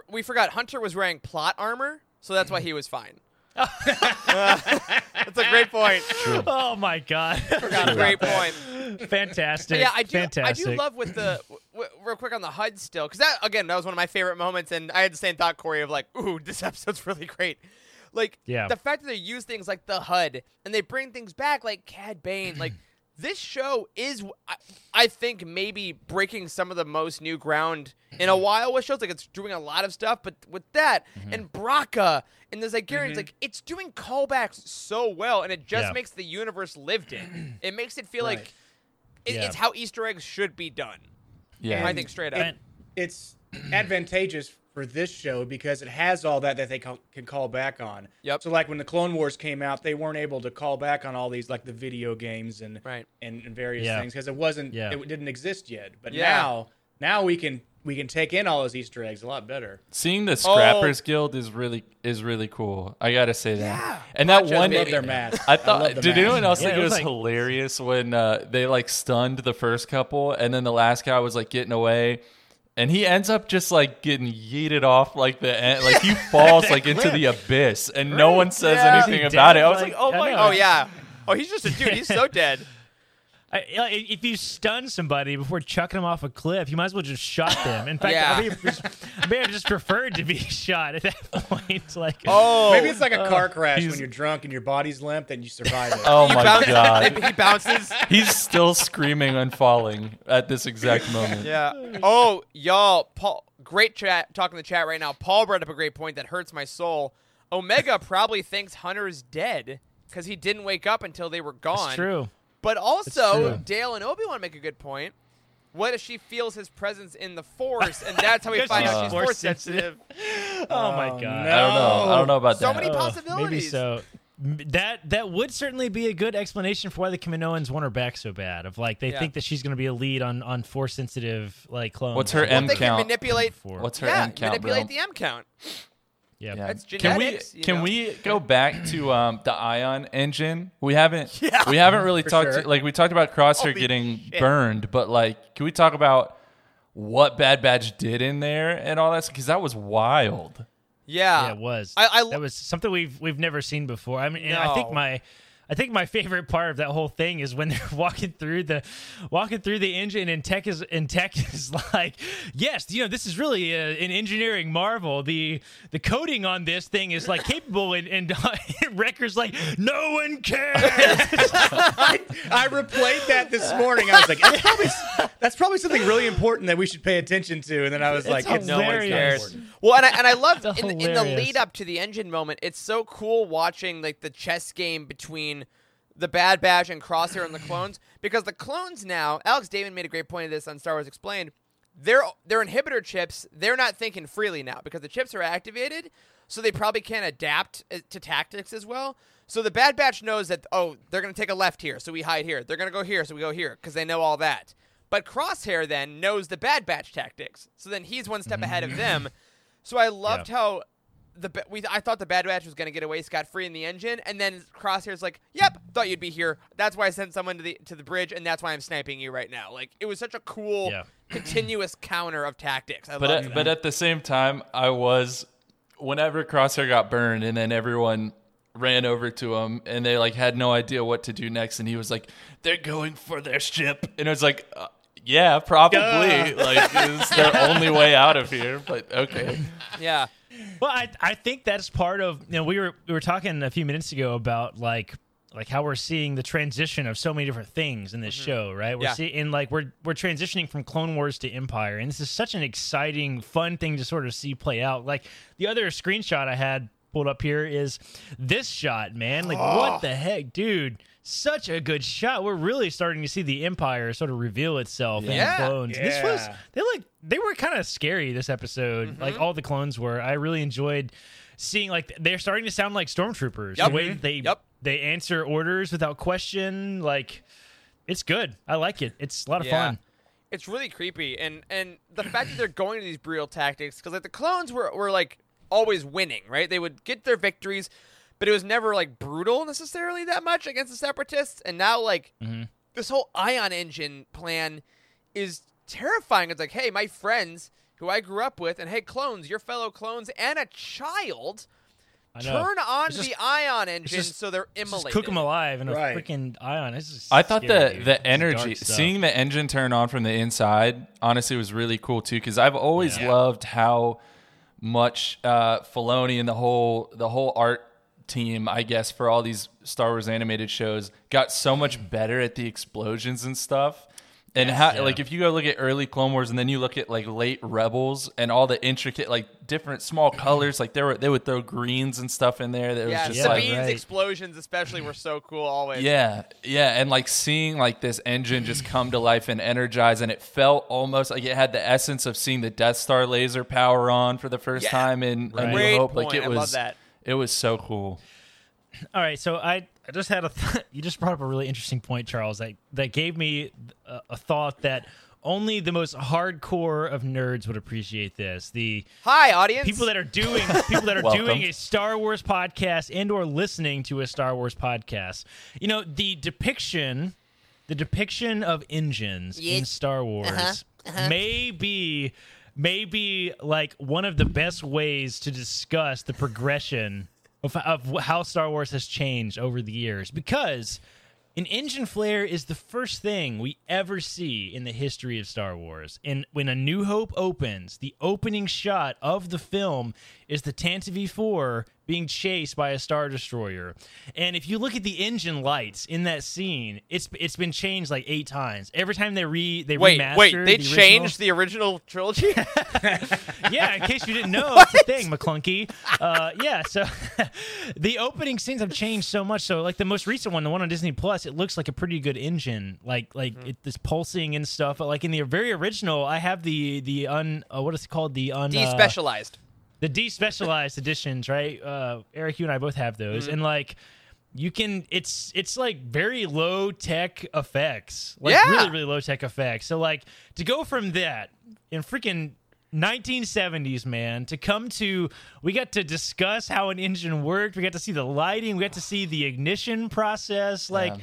we forgot Hunter was wearing plot armor, so that's why he was fine. (laughs) (laughs) that's a great point. Oh my god, (laughs) Forgot Great point. fantastic! But yeah, I do. fantastic. I do love with the w- w- real quick on the HUD still because that again that was one of my favorite moments, and I had the same thought, Corey, of like, ooh, this episode's really great. Like, Yeah. the fact that they use things like the HUD and they bring things back like Cad Bane, like. (clears throat) This show is, I- I think, maybe breaking some of the most new ground in a while with shows. Like it's doing a lot of stuff, but with that Mm-hmm. and Bracca and the Zygerians, like it's doing callbacks so well, and it just Yeah. makes the universe lived in. (clears throat) It makes it feel Right. like it, Yeah. it's how Easter eggs should be done. Yeah. I think straight up. And- it's (clears throat) advantageous for this show because it has all that that they call, can call back on. Yep. So like when the Clone Wars came out, they weren't able to call back on all these like the video games and Right. and, and various Yeah. things because it wasn't Yeah. it didn't exist yet. But Yeah. now now we can we can take in all those Easter eggs a lot better. Seeing the Oh. Scrappers Guild is really is really cool. I gotta say that. Yeah. And that Ponchos, one, I love their masks. I thought. love the did masks. anyone else Yeah, think it it was was like- hilarious when uh, they like stunned the first couple, and then the last guy was like getting away, and he ends up just like getting yeeted off like the end, like he falls (laughs) like into the abyss, and no one says Yeah. anything about dead? it. I was Like, like, oh my god. Oh yeah. Oh, he's just a dude. He's so dead. I, if you stun somebody before chucking them off a cliff, you might as well just shot them. In fact, Yeah. I, may have just, I may have just preferred to be (laughs) shot at that point. Like, Oh, Maybe it's like a uh, car crash he's- when you're drunk and your body's limp and you survive it. Oh my bounces- god. (laughs) he bounces. He's still screaming and falling at this exact moment. Yeah. Oh, y'all, Paul. Great chat. Talking in the chat right now. Paul brought up a great point that hurts my soul. Omega probably thinks Hunter is dead because he didn't wake up until they were gone. that's true. But also. Dale and Obi Wan make a good point. What if she feels his presence in the Force, and (laughs) that's how we Because find she's out she's Force Force sensitive? (laughs) Oh, my god. no. I don't know. I don't know about that. So that. many Uh, possibilities. maybe so. M- That that would certainly be a good explanation for why the Kaminoans want her back so bad. Of like they Yeah. think that she's going to be a lead on on force sensitive like clones. What's her Well, M they can count? manipulate. For. What's her yeah, M count, manipulate bro? the M count. Yeah. Yeah. That's can we can know? we go (laughs) back to um, the ion engine? We haven't (laughs) Yeah. we haven't really talked sure. to, like we talked about Crosshair Holy getting shit. burned, but like can we talk about what Bad Batch did in there and all that because that was wild. Yeah, Yeah, it was. I- I that was something we've we've never seen before. I mean, and I think my I think my favorite part of that whole thing is when they're (laughs) walking through the walking through the engine and tech is and tech (laughs) is like, yes, you know, this is really a, an engineering marvel. The the coding on this thing is like capable, and, and (laughs) Wrecker's like, no one cares. I, I replayed that this morning. I was like, that's probably, that's probably something really important that we should pay attention to. And then I was like, It's it's no one's hilarious. important. Well, and I, and I loved It's in, in the lead up to the engine moment. It's so cool watching like the chess game between the Bad Batch and Crosshair and the clones because the clones now. Alex Damon made a great point of this on Star Wars Explained. Their their inhibitor chips. They're not thinking freely now because the chips are activated, so they probably can't adapt uh, to tactics as well. So the Bad Batch knows that oh they're gonna take a left here, so we hide here. They're gonna go here, so we go here because they know all that. But Crosshair then knows the Bad Batch tactics, so then he's one step ahead of them. So I loved how the we I thought the Bad Batch was going to get away scot free in the engine, and then Crosshair's like, "Yep, thought you'd be here. That's why I sent someone to the to the bridge, and that's why I'm sniping you right now." Like it was such a cool, Yeah. (clears throat) continuous counter of tactics. I But at, but at the same time, I was whenever Crosshair got burned, and then everyone ran over to him, and they like had no idea what to do next, and he was like, "They're going for their ship," and it was like. Uh, yeah, probably. Like, it's their only way out of here. But okay. (laughs) yeah, Well, I I think that's part of you know we were we were talking a few minutes ago about like like how we're seeing the transition of so many different things in this mm-hmm. show, right? We're Yeah. seeing like we're we're transitioning from Clone Wars to Empire, and this is such an exciting, fun thing to sort of see play out. Like the other screenshot I had pulled up here is this shot, man. Like what ah. the heck, dude? Such a good shot. We're really starting to see the Empire sort of reveal itself in the clones. This was they like they were kind of scary this episode. Mm-hmm. Like all the clones were. I really enjoyed seeing like they're starting to sound like stormtroopers. Yep. The way that they Yep. they answer orders without question. Like it's good. I like it. It's a lot of Yeah. fun. it's really creepy, and and the fact that they're going to these brutal tactics because like the clones were were like always winning, right? They would get their victories, but it was never like brutal necessarily that much against the separatists. And now like this whole ion engine plan is terrifying. It's like, hey, my friends who I grew up with, and hey, clones, your fellow clones, and a child. Turn on It's the just- ion engine just- so they're Just cook them alive in a Right. freaking ion. It's just I thought scary, the dude. the It's energy, seeing the engine turn on from the inside, honestly, was really cool too. Because I've always Yeah. loved how much uh, Filoni and the whole the whole art team, I guess, for all these Star Wars animated shows, got so much better at the explosions and stuff. And how, Yeah. like, if you go look at early Clone Wars and then you look at like late Rebels and all the intricate, like, different small colors, like they were they would throw greens and stuff in there. That was just Yeah, like Sabine's right. explosions especially were so cool always. yeah, yeah, and like seeing like this engine just come to life and energize, and it felt almost like it had the essence of seeing the Death Star laser power on for the first Yeah. time in A New Great Hope. Like point. it I was, love that. It was so cool. All right, so I, I just had a th- (laughs) you just brought up a really interesting point, Charles. That that gave me a, a thought that only the most hardcore of nerds would appreciate this. The Hi, audience. people that are doing (laughs) people that are doing a Star Wars podcast and or listening to a Star Wars podcast. You know, the depiction the depiction of engines in Star Wars uh-huh, uh-huh. may be may be like one of the best ways to discuss the progression of, of how Star Wars has changed over the years because an engine flare is the first thing we ever see in the history of Star Wars. And when A New Hope opens, the opening shot of the film is the Tantive 4 being chased by a star destroyer. And if you look at the engine lights in that scene, it's it's been changed like eight times. Every time they re they Wait, wait, they the original- changed the original trilogy? (laughs) yeah, in case you didn't know, it's a thing, McClunky. Uh, yeah, so (laughs) the opening scenes have changed so much. So, like the most recent one, the one on Disney Plus, it looks like a pretty good engine, like like Mm-hmm. it, this pulsing and stuff. But like in the very original, I have the the un uh, what is it called the un uh, Despecialized. The despecialized editions, right? Uh, Eric, you and I both have those, Mm-hmm. and like you can, it's it's like very low tech effects, like Yeah. really really low tech effects. So like to go from that in freaking 1970s, man, to come to we got to discuss how an engine worked. We got to see the lighting. We got to see the ignition process. Like,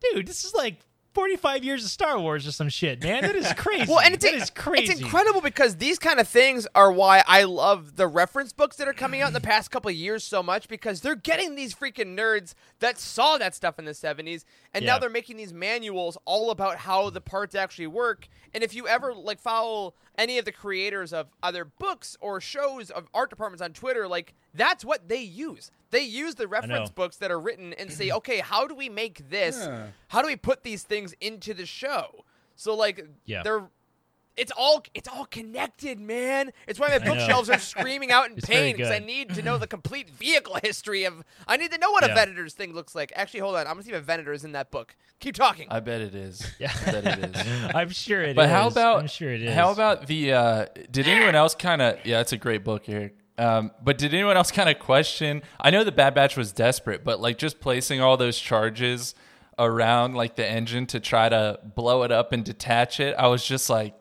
dude, this is like. 45 years of Star Wars or some shit, man. That is (laughs) crazy. Well, and it's, that is crazy. it's incredible because these kind of things are why I love the reference books that are coming out in the (clears throat) past couple of years so much because they're getting these freaking nerds that saw that stuff in the 70s and now they're making these manuals all about how the parts actually work. And if you ever like follow any of the creators of other books or shows of art departments on Twitter, like that's what they use. They use the reference books that are written and say, (clears throat) okay, how do we make this? How do we put these things into the show? So like Yeah. they're it's all it's all connected, man. It's why my bookshelves are screaming out in (laughs) It's pain because I need to know the (clears throat) complete vehicle history of. I need to know what a Venator's thing looks like. Actually, hold on. I'm gonna see if a Venator is in that book. Keep talking. I bet it is. Yeah. I bet it is. (laughs) I'm sure it is. But how about I'm sure it is. How about the? Uh, did anyone else kind of? Yeah, it's a great book, Eric. Um, but did anyone else kind of question? I know the Bad Batch was desperate, but like just placing all those charges around like the engine to try to blow it up and detach it, I was just like,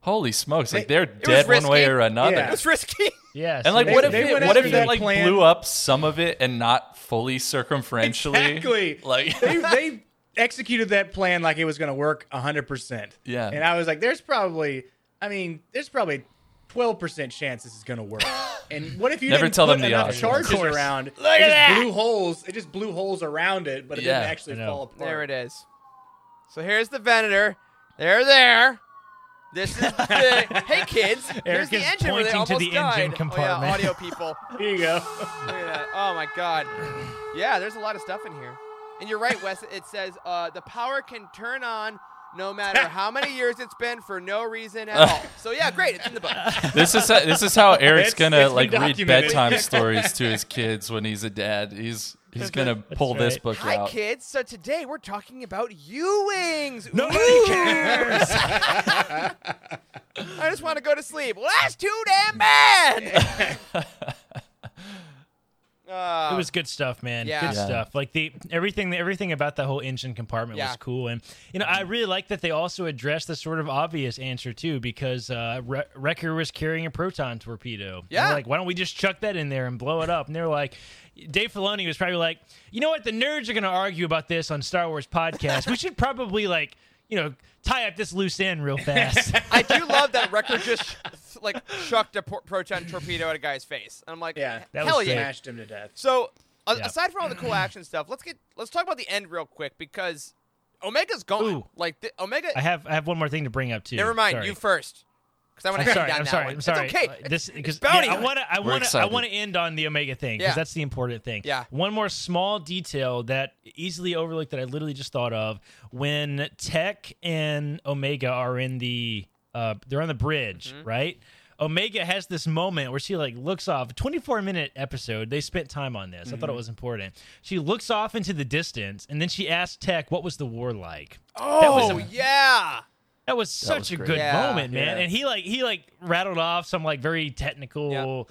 holy smokes! Like they're was dead one way or another. Yeah. It's risky. (laughs) Yes. And like, so what if they it, what if it like plan- blew up some of it and not fully circumferentially? Exactly. (laughs) Like, they, they executed that plan like it was going to work 100%. Yeah. And I was like, there's probably, I mean, there's probably 12% chance this is going to work. (gasps) And what if you Never didn't tell put them the enough odds. charges Of course. around? Look at it just that. blew holes. It just blew holes around it, but it Yeah. didn't actually I know. fall apart. there it is. So here's the Venator. There, there. This is (laughs) the hey kids. Here's Eric the is engine where they pointing to almost the died. engine Oh, compartment. yeah, audio people. (laughs) Here you go. Look at that. Oh my god. Yeah, there's a lot of stuff in here. And you're right, Wes. It says uh, the power can turn on no matter (laughs) how many years it's been for no reason at all. (laughs) So yeah, great. It's in the book. this is how, this is how (laughs) Eric's It's- gonna it's like read bedtime stories to his kids when he's a dad. He's he's gonna pull this right. book Hi, out. kids. So today we're talking about U-wings. Nobody Ooh. cares. I just want to go to sleep. Well, that's too damn bad. Uh, it was good stuff, man. Yeah. Good Yeah. stuff. Like the everything, everything about the whole engine compartment Yeah. was cool, and you know I really like that they also addressed the sort of obvious answer too, because uh, Re- Wrecker was carrying a proton torpedo. Yeah. like why don't we just chuck that in there and blow it up? And they're like, Dave Filoni was probably like, you know what, the nerds are going to argue about this on Star Wars podcast. we should probably like, you know, tie up this loose end real fast. (laughs) I do love that (laughs) Wrecker just like chucked a por- proton torpedo at a guy's face. And I'm like, Yeah. That hell was yeah. Smashed him to death. So a- Yeah. aside from all the cool action stuff, let's get let's talk about the end real quick because Omega's gone. Ooh. Like the, Omega. I have I have one more thing to bring up too. never mind. Sorry. You first. Because I want I'm to sorry. down I'm that sorry. one. I'm sorry. It's okay. Uh, This because bounty I want to. I want to. I want to end on the Omega thing because Yeah. that's the important thing. Yeah. One more small detail that easily overlooked that I literally just thought of when Tech and Omega are in the. Uh, they're on the bridge, Mm-hmm. right? Omega has this moment where she like looks off. 24 minute episode. They spent time on this. I thought it Mm-hmm. was important. She looks off into the distance and then she asks Tech, "What was the war like?" oh was a- yeah. That was such was a great. good Yeah. moment, man. Yeah. And he like he like rattled off some like very technical, Yep.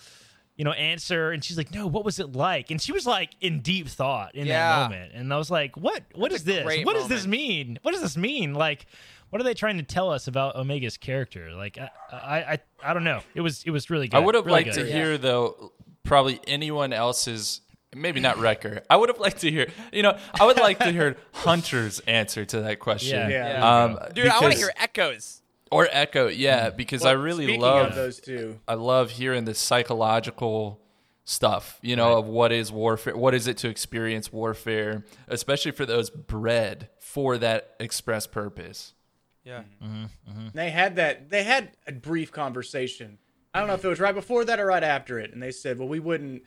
you know, answer, and she's like, "No, what was it like?" And she was like in deep thought in Yeah. that moment, and I was like, "What? What That's is this? great What does this mean? What does this mean? Like, what are they trying to tell us about Omega's character? Like, I I I, I don't know. It was it was really good. I would have Really liked good. to hear though, probably anyone else's. Maybe not Wrecker. I would have liked to hear. You know, I would like to hear (laughs) Hunter's answer to that question. Yeah. Yeah. Um, Dude, I want to hear Echo's. or Echo. Yeah, because I really love of those two, I love hearing the psychological stuff, you know, of what is warfare, what is it to experience warfare, especially for those bred for that express purpose. Yeah. mm-hmm, mm-hmm. they had that. They had a brief conversation. I don't know if it was right before that or right after it, and they said, "Well, we wouldn't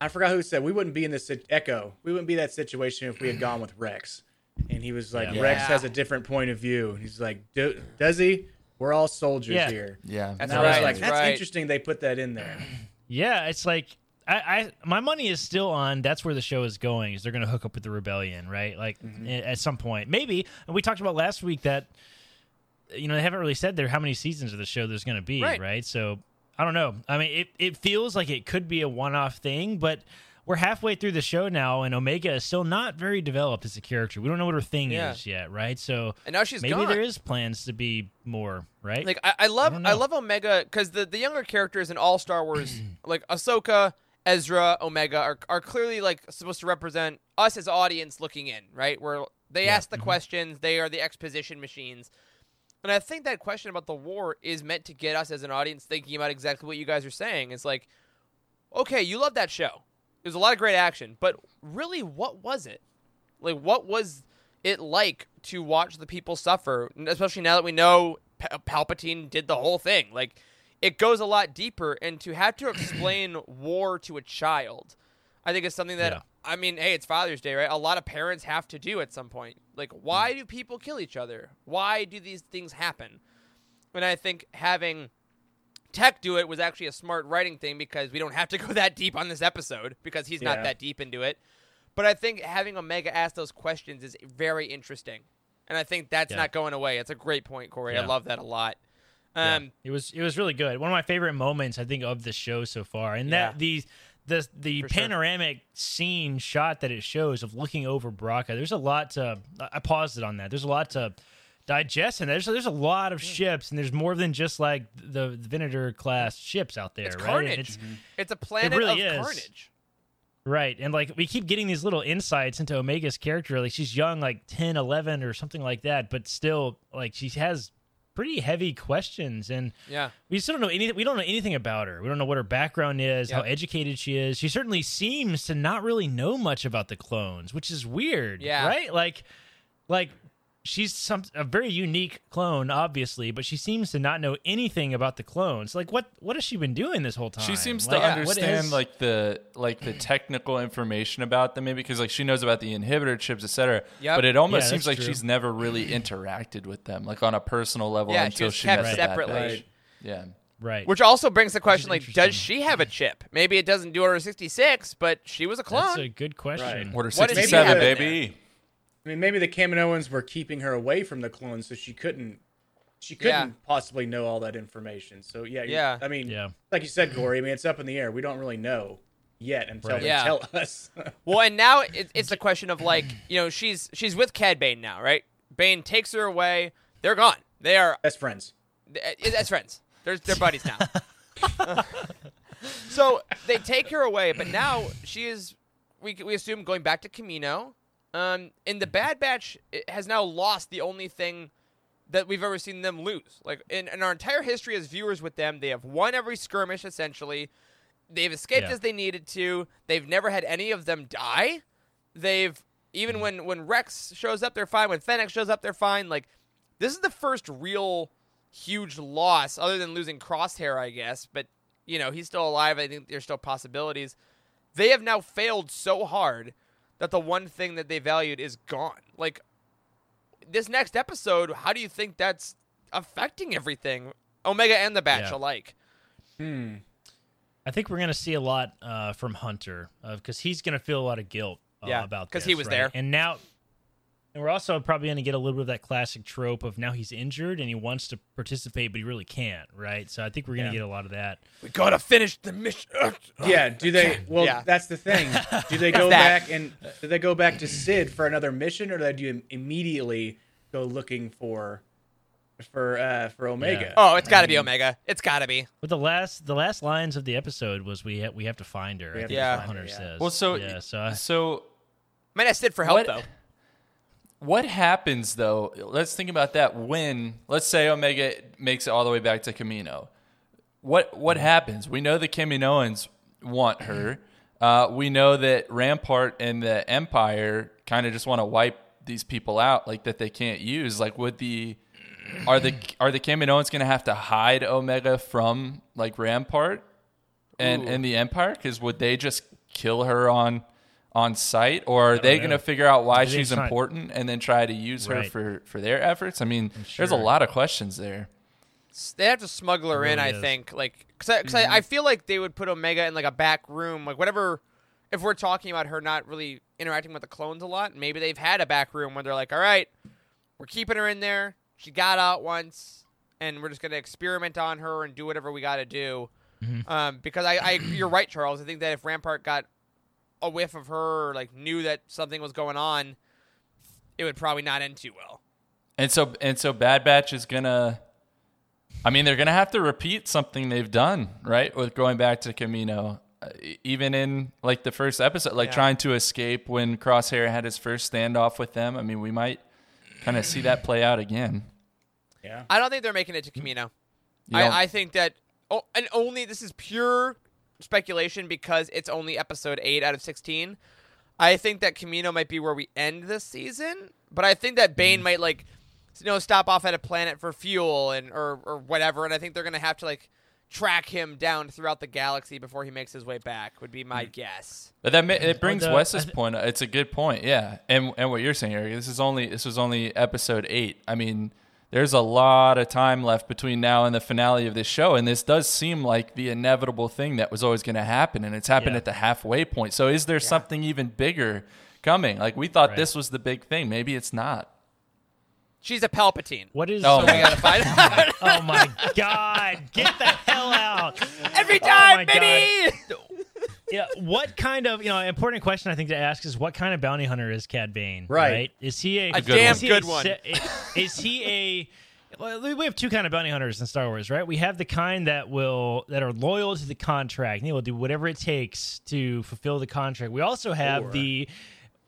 I forgot who said we wouldn't be in this sit- Echo. We wouldn't be that situation if we had gone with Rex. And he was like, Yeah. Rex has a different point of view. And he's like, Do, does he? We're all soldiers Yeah. here. Yeah. That's And I was right, like, that's that's right. interesting. They put that in there. (clears throat) Yeah, it's like I, I my money is still on that's where the show is going is they're going to hook up with the rebellion right like Mm-hmm. at some point maybe and we talked about last week that you know they haven't really said there how many seasons of the show there's going to be Right. right. so I don't know I mean it it feels like it could be a one off thing but we're halfway through the show now and Omega is still not very developed as a character we don't know what her thing Yeah. is yet right so And now she's maybe gone. there is plans to be more right Like I, I love don't I, love Omega because the, the younger characters in all Star Wars (clears throat) like Ahsoka, Ezra, Omega are are clearly like supposed to represent us as audience looking in, right? Where they ask Mm-hmm. the questions, they are the exposition machines. And I think that question about the war is meant to get us as an audience thinking about exactly what you guys are saying. It's like, okay, you love that show. There's a lot of great action, but really, what was it? Like, what was it like to watch the people suffer? Especially now that we know Pa- Palpatine did the whole thing. Like, it goes a lot deeper, and to have to (clears throat) explain war to a child, I think is something that Yeah. I mean, hey, it's Father's Day, right? A lot of parents have to do at some point. Like, why do people kill each other? Why do these things happen? And I think having Tech do it was actually a smart writing thing because we don't have to go (laughs) that deep on this episode because he's not that deep into it. But I think having Omega ask those questions is very interesting. And I think that's Yeah. not going away. It's a great point, Corey. I love that a lot. Yeah. Um, it was it was really good. One of my favorite moments I think of the show so far, and Yeah. that the the For sure. panoramic scene shot that it shows of looking over Bracca. There's a lot to. I paused it on that. There's a lot to digest, and there's there's a lot of ships, and there's more than just like the, the Venator class ships out there, It's right? carnage. It's It's a planet really of is. carnage. Right. And like we keep getting these little insights into Omega's character. Like she's young, like 10, 11 or something like that, but still like she has pretty heavy questions and Yeah. we still don't know anything we don't know anything about her. We don't know what her background is, how educated she is. She certainly seems to not really know much about the clones, which is weird. Yeah. Right? Like like she's some a very unique clone, obviously, but she seems to not know anything about the clones. Like what what has she been doing this whole time? She seems Like, to what understand is- like the like the technical information about them, maybe because like she knows about the inhibitor chips, etc. Yep. But it almost Yeah, seems like true. she's never really interacted with them, like on a personal level, Yeah, she until was she kept met the Bad separately. Batch. Right. Yeah. right. Which also brings the question like, does she have a chip? Maybe it doesn't do Order 66, but she was a clone. That's a good question. Order What does she 67, have in baby. I mean, maybe the Kaminoans were keeping her away from the clones, so she couldn't. She couldn't Yeah. possibly know all that information. So yeah, Yeah. I mean, Yeah. like you said, Corey. I mean, it's up in the air. We don't really know yet until Right. they Yeah. tell us. (laughs) Well, and now it, it's the question of like, you know, she's she's with Cad Bane now, right? Bane takes her away. They're gone. They are Best friends. th- uh, as friends. They're they're buddies now. (laughs) so they take her away, but now she is. We we assume going back to Kamino. Um, and the Bad Batch has now lost the only thing that we've ever seen them lose. Like in, in our entire history as viewers with them, they have won every skirmish essentially. They've escaped Yeah. as they needed to. They've never had any of them die. They've even when when Rex shows up, they're fine. When Fennec shows up, they're fine. Like this is the first real huge loss, other than losing Crosshair, I guess. But you know he's still alive. I think there's still possibilities. They have now failed so hard that the one thing that they valued is gone. Like this next episode, how do you think that's affecting everything, Omega and the Batch Yeah. alike? I think we're going to see a lot uh, from Hunter because he's going to feel a lot of guilt uh, Yeah, about 'cause this, he was right? there. and now, and we're also probably going to get a little bit of that classic trope of now he's injured and he wants to participate but he really can't, right? So I think we're going to Yeah. get a lot of that. We gotta finish the mission. Yeah. Do they? Well, Yeah. that's the thing. (laughs) Do they go back and do they go back to Cid for another mission, or do they do immediately go looking for for uh for Omega? Oh, it's gotta be Omega. It's gotta be. But the last the last lines of the episode was we ha- we have to find her. I think to what Hunter yeah. says. Well, so yeah, so I, so Might have Cid for help What- though. What happens though? Let's think about that. When let's say Omega makes it all the way back to Kamino, what what happens? We know the Kaminoans want her. Uh, we know that Rampart and the Empire kind of just want to wipe these people out, like that they can't use. Like, would the are the are the Kaminoans going to have to hide Omega from like Rampart and Ooh. and the Empire? Because would they just kill her on on site, or are they going to figure out why she's it's important and then try to use her Right. for for their efforts? I mean, there's a sure. lot of questions there. They have to smuggle her in, really I is. think. Like, cause, I, cause I, I feel like they would put Omega in like a back room, like whatever. If we're talking about her not really interacting with the clones a lot, maybe they've had a back room where they're like, "All right, we're keeping her in there. She got out once, and we're just gonna experiment on her and do whatever we got to do." Um, because I, I, you're right, Charles. I think that if Rampart got a whiff of her, or like knew that something was going on, it would probably not end too well. And so and so Bad Batch is gonna I mean they're gonna have to repeat something they've done, right? With going back to Kamino. Uh, Even in like the first episode, like Yeah. trying to escape when Crosshair had his first standoff with them. I mean, we might kind of see that play out again. Yeah. I don't think they're making it to Kamino. I, I think that, oh, and only this is pure speculation because it's only episode eight out of sixteen. I think that Kamino might be where we end this season, but I think that Mm. Bane might like, you know, stop off at a planet for fuel and or or whatever, and I think they're gonna have to like track him down throughout the galaxy before he makes his way back. Would be my Mm. guess. But that ma- it brings the- Wes's th- point. It's a good point, yeah. And and what you're saying, Eric, this is only this was only episode eight. I mean, there's a lot of time left between now and the finale of this show, and this does seem like the inevitable thing that was always going to happen, and it's happened Yeah. at the halfway point. So, is there something even bigger coming? Like we thought Right. this was the big thing. Maybe it's not. She's a Palpatine. What is? Oh, So we gotta find (laughs) oh out oh my God! Get the hell out! every Oh time, my baby. Yeah, what kind of you know important question I think to ask is what kind of bounty hunter is Cad Bane? Right. Is he a, A good damn is he good one. se- Is he a? Well, we have two kind of bounty hunters in Star Wars, right? We have the kind that will that are loyal to the contract. and They will do whatever it takes to fulfill the contract. We also have Or- the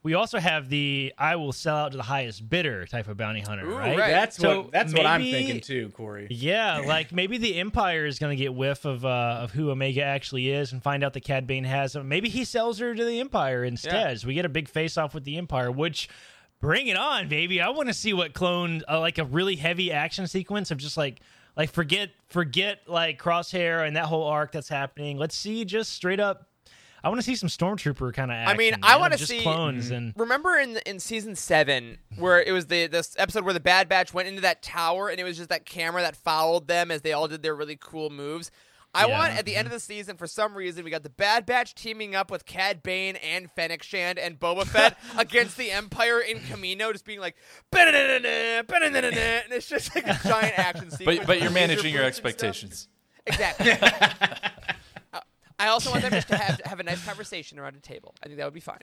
we also have the I will sell out to the highest bidder type of bounty hunter, Ooh, right? right. That's So what that's what I'm thinking too, Corey. Yeah, (laughs) like maybe the Empire is going to get whiff of uh, of who Omega actually is and find out that Cad Bane has him. Maybe he sells her to the Empire instead. Yeah. So we get a big face off with the Empire, which bring it on, baby. I want to see what clone uh, like a really heavy action sequence of just like like forget forget like Crosshair and that whole arc that's happening. Let's see just straight up. I want to see some stormtrooper kind of action. I mean, I wanna see- clones and Remember in in season seven where it was the this episode where the Bad Batch went into that tower and it was just that camera that followed them as they all did their really cool moves. I Yeah. want at the end mm-hmm. of the season for some reason we got the Bad Batch teaming up with Cad Bane and Fennec Shand and Boba Fett (laughs) against the Empire in Camino, just being like, "Ba-da-da-da-da, ba-da-da-da-da," and it's just like a giant action sequence. But but you're managing your stuff. expectations. Exactly. I also want them just to have (laughs) have a nice conversation around a table. I think that would be fine.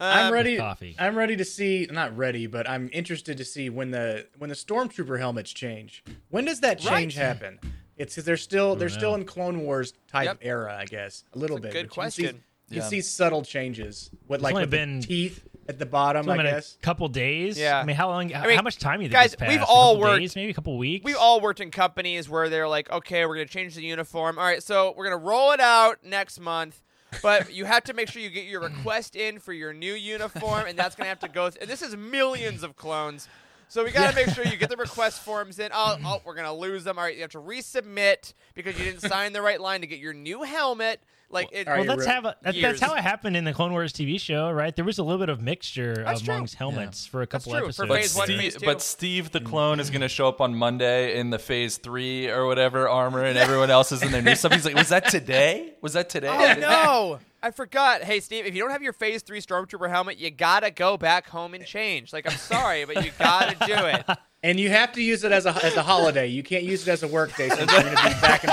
I'm Um, ready. coffee. I'm ready to see. Not ready, but I'm interested to see when the when the stormtrooper helmets change. When does that change Right. happen? It's because they're still they're still in Clone Wars type Yep. era, I guess. A little It's a bit. good but you can see- question. You can Yeah. see subtle changes. What like with been- the teeth at the bottom, I I mean, guess. a couple days. Yeah. I mean, how long? mean, how much time do you think guys, has passed? we've A all worked- days, maybe a couple weeks. We've all worked in companies where they're like, okay, we're going to change the uniform. All right, so we're going to roll it out next month. But you have to make sure you get your request in for your new uniform, and that's going to have to go. Th- and this is millions of clones. So we got to make sure you get the request forms in. Oh, oh, we're going to lose them. All right, you have to resubmit because you didn't sign the right line to get your new helmet. Like, it, Well, right, let's Ru- have a, that, that's how it happened in the Clone Wars TV show, right? There was a little bit of mixture That's true. amongst helmets for a That's couple true. For episodes. But phase one, Steve, but Steve the mm. clone is going to show up on Monday in the phase three or whatever armor, and everyone else is in their new stuff. He's like, "Was that today? Was that today?" Oh no! I forgot. Hey Steve, if you don't have your Phase Three Stormtrooper helmet, you gotta go back home and change. Like I'm sorry, but you gotta do it. (laughs) And you have to use it as a as a holiday. You can't use it as a work day since (laughs) you're going to be back and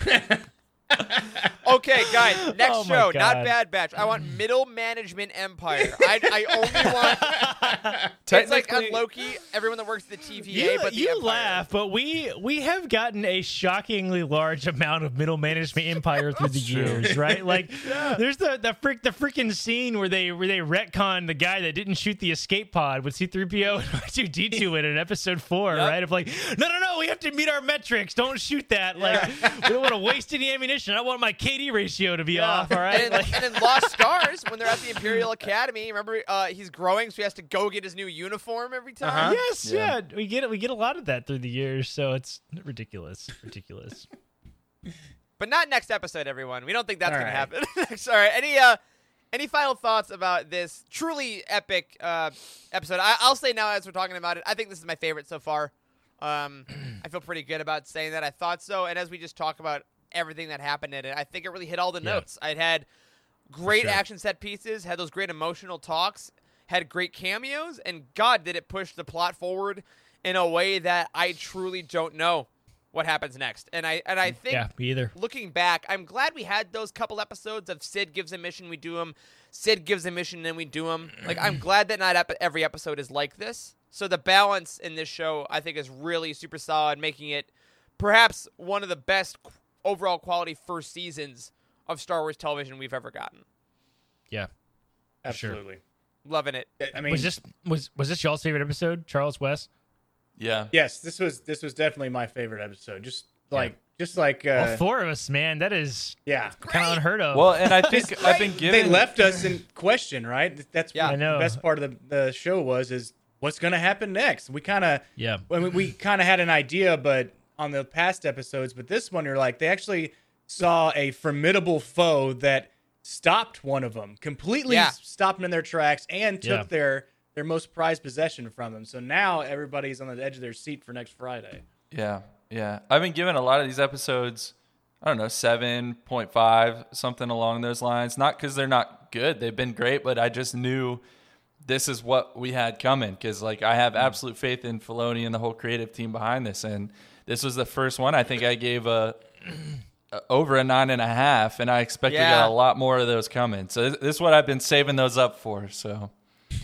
forth. (laughs) Okay, guys, next Oh show, not Bad Batch. I want Middle Management Empire. (laughs) I, I only want. (laughs) It's like on Loki, everyone that works at the TVA, you but the you Empire. laugh, but we we have gotten a shockingly large amount of middle management empire through the years, right? (laughs) Like, there's the the freak the freaking scene where they where they retcon the guy that didn't shoot the escape pod with C-3PO and R2D2 in in episode four, Yep. right? Of like, no, no, no, we have to meet our metrics. Don't shoot that. Like, we don't want to waste any ammunition. I want my KD ratio to be off. All right. And, Like- in, and in Lost (laughs) Stars, when they're at the Imperial Academy, remember uh, he's growing, so he has to go get his new uniform every time. Uh-huh. Yes, Yeah. yeah. we get it. We get a lot of that through the years, so it's ridiculous, ridiculous. (laughs) but not next episode, everyone. We don't think that's All gonna right. happen. (laughs) next. All right. Any uh, any final thoughts about this truly epic uh episode? I- I'll say now as we're talking about it, I think this is my favorite so far. Um, (clears throat) I feel pretty good about saying that. I thought so, and as we just talk about everything that happened in it, I think it really hit all the Yeah. notes. I had great sure. action set pieces, had those great emotional talks, had great cameos, and God did it push the plot forward in a way that I truly don't know what happens next. And I and I mm, think Yeah, either. looking back, I'm glad we had those couple episodes of Cid gives a mission, we do them. Cid gives a mission, then we do them. Like I'm (clears throat) glad that not every episode is like this. So the balance in this show, I think, is really super solid, making it perhaps one of the best overall quality first seasons of Star Wars television we've ever gotten. Yeah. Sure. Absolutely. Loving it. I mean, Was this was was this y'all's favorite episode, Charles Wes? Yeah. yes, this was this was definitely my favorite episode. Just like just like uh, All four of us, man. That is yeah. kind of unheard of. Well, and I (laughs) think I've been given They left us in question, right? That's Yeah. what I know. the best part of the, the show was is what's going to happen next. We kind of yeah. I mean, we kind of had an idea, but on the past episodes, but this one, you're like, they actually saw a formidable foe that stopped one of them, completely Yeah. stopped them in their tracks, and took Yeah. their their most prized possession from them. So now everybody's on the edge of their seat for next Friday. Yeah, yeah. I've been given a lot of these episodes. I don't know, seven point five, something along those lines. Not because they're not good; they've been great, but I just knew this is what we had coming. Because like I have mm. absolute faith in Filoni and the whole creative team behind this, and this was the first one. I think I gave a, over a nine and a half, and I expect we Yeah. got a lot more of those coming. So this, this is what I've been saving those up for. So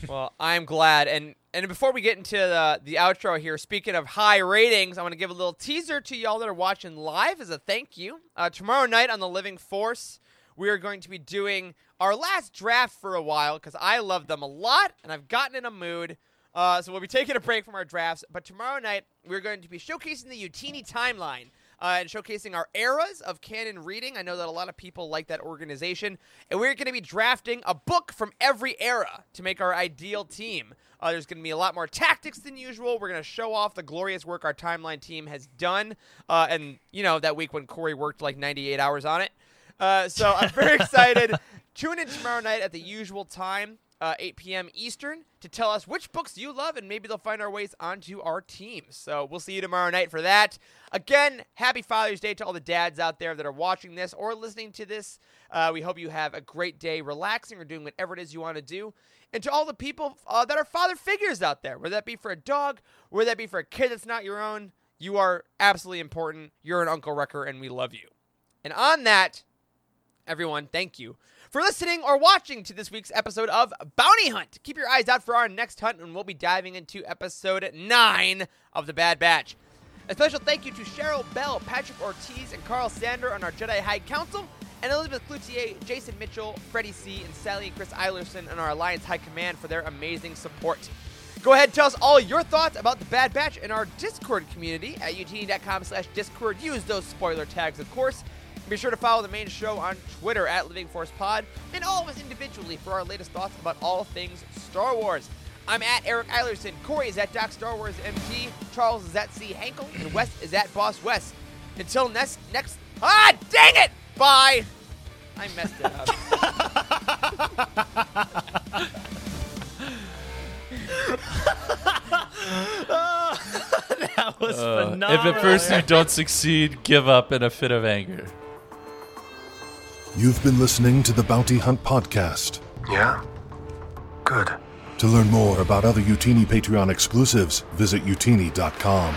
Well, I'm glad. And and before we get into the the outro here, speaking of high ratings, I want to give a little teaser to y'all that are watching live as a thank you. Uh, tomorrow night on the Living Force, we are going to be doing our last draft for a while because I love them a lot and I've gotten in a mood. Uh, so we'll be taking a break from our drafts. But tomorrow night, we're going to be showcasing the Utini timeline uh, and showcasing our eras of canon reading. I know that a lot of people like that organization. And we're going to be drafting a book from every era to make our ideal team. Uh, there's going to be a lot more tactics than usual. We're going to show off the glorious work our timeline team has done. Uh, and, you know, that week when Corey worked like 98 hours on it. Uh, so I'm very (laughs) excited. Tune in tomorrow night at the usual time, uh, 8 p.m. Eastern, to tell us which books you love, and maybe they'll find our ways onto our team. So we'll see you tomorrow night for that. Again, happy Father's Day to all the dads out there that are watching this or listening to this. Uh, we hope you have a great day relaxing or doing whatever it is you want to do. And to all the people uh, that are father figures out there, whether that be for a dog, whether that be for a kid that's not your own, you are absolutely important. You're an Uncle Wrecker, and we love you. And on that, everyone, thank you for listening or watching to this week's episode of Bounty Hunt. Keep your eyes out for our next hunt, and we'll be diving into episode 9 of The Bad Batch. A special thank you to Cheryl Bell, Patrick Ortiz, and Carl Sander on our Jedi High Council, and Elizabeth Cloutier, Jason Mitchell, Freddie C., and Sally and Chris Eilerson on our Alliance High Command for their amazing support. Go ahead and tell us all your thoughts about the Bad Batch in our Discord community at utini.com slash Discord. Use those spoiler tags, of course. Be sure to follow the main show on Twitter at Living Force Pod, and all of us individually for our latest thoughts about all things Star Wars. I'm at Eric Eilerson, Corey is at Doc Star Wars MT, Charles is at C Hankel, and Wes is at Boss Wes. Until next next Ah dang it! Bye! I messed it up. (laughs) that was uh, if at first you don't succeed, give up in a fit of anger. You've been listening to the Bounty Hunt Podcast. Yeah? Good. To learn more about other Utini Patreon exclusives, visit utini.com.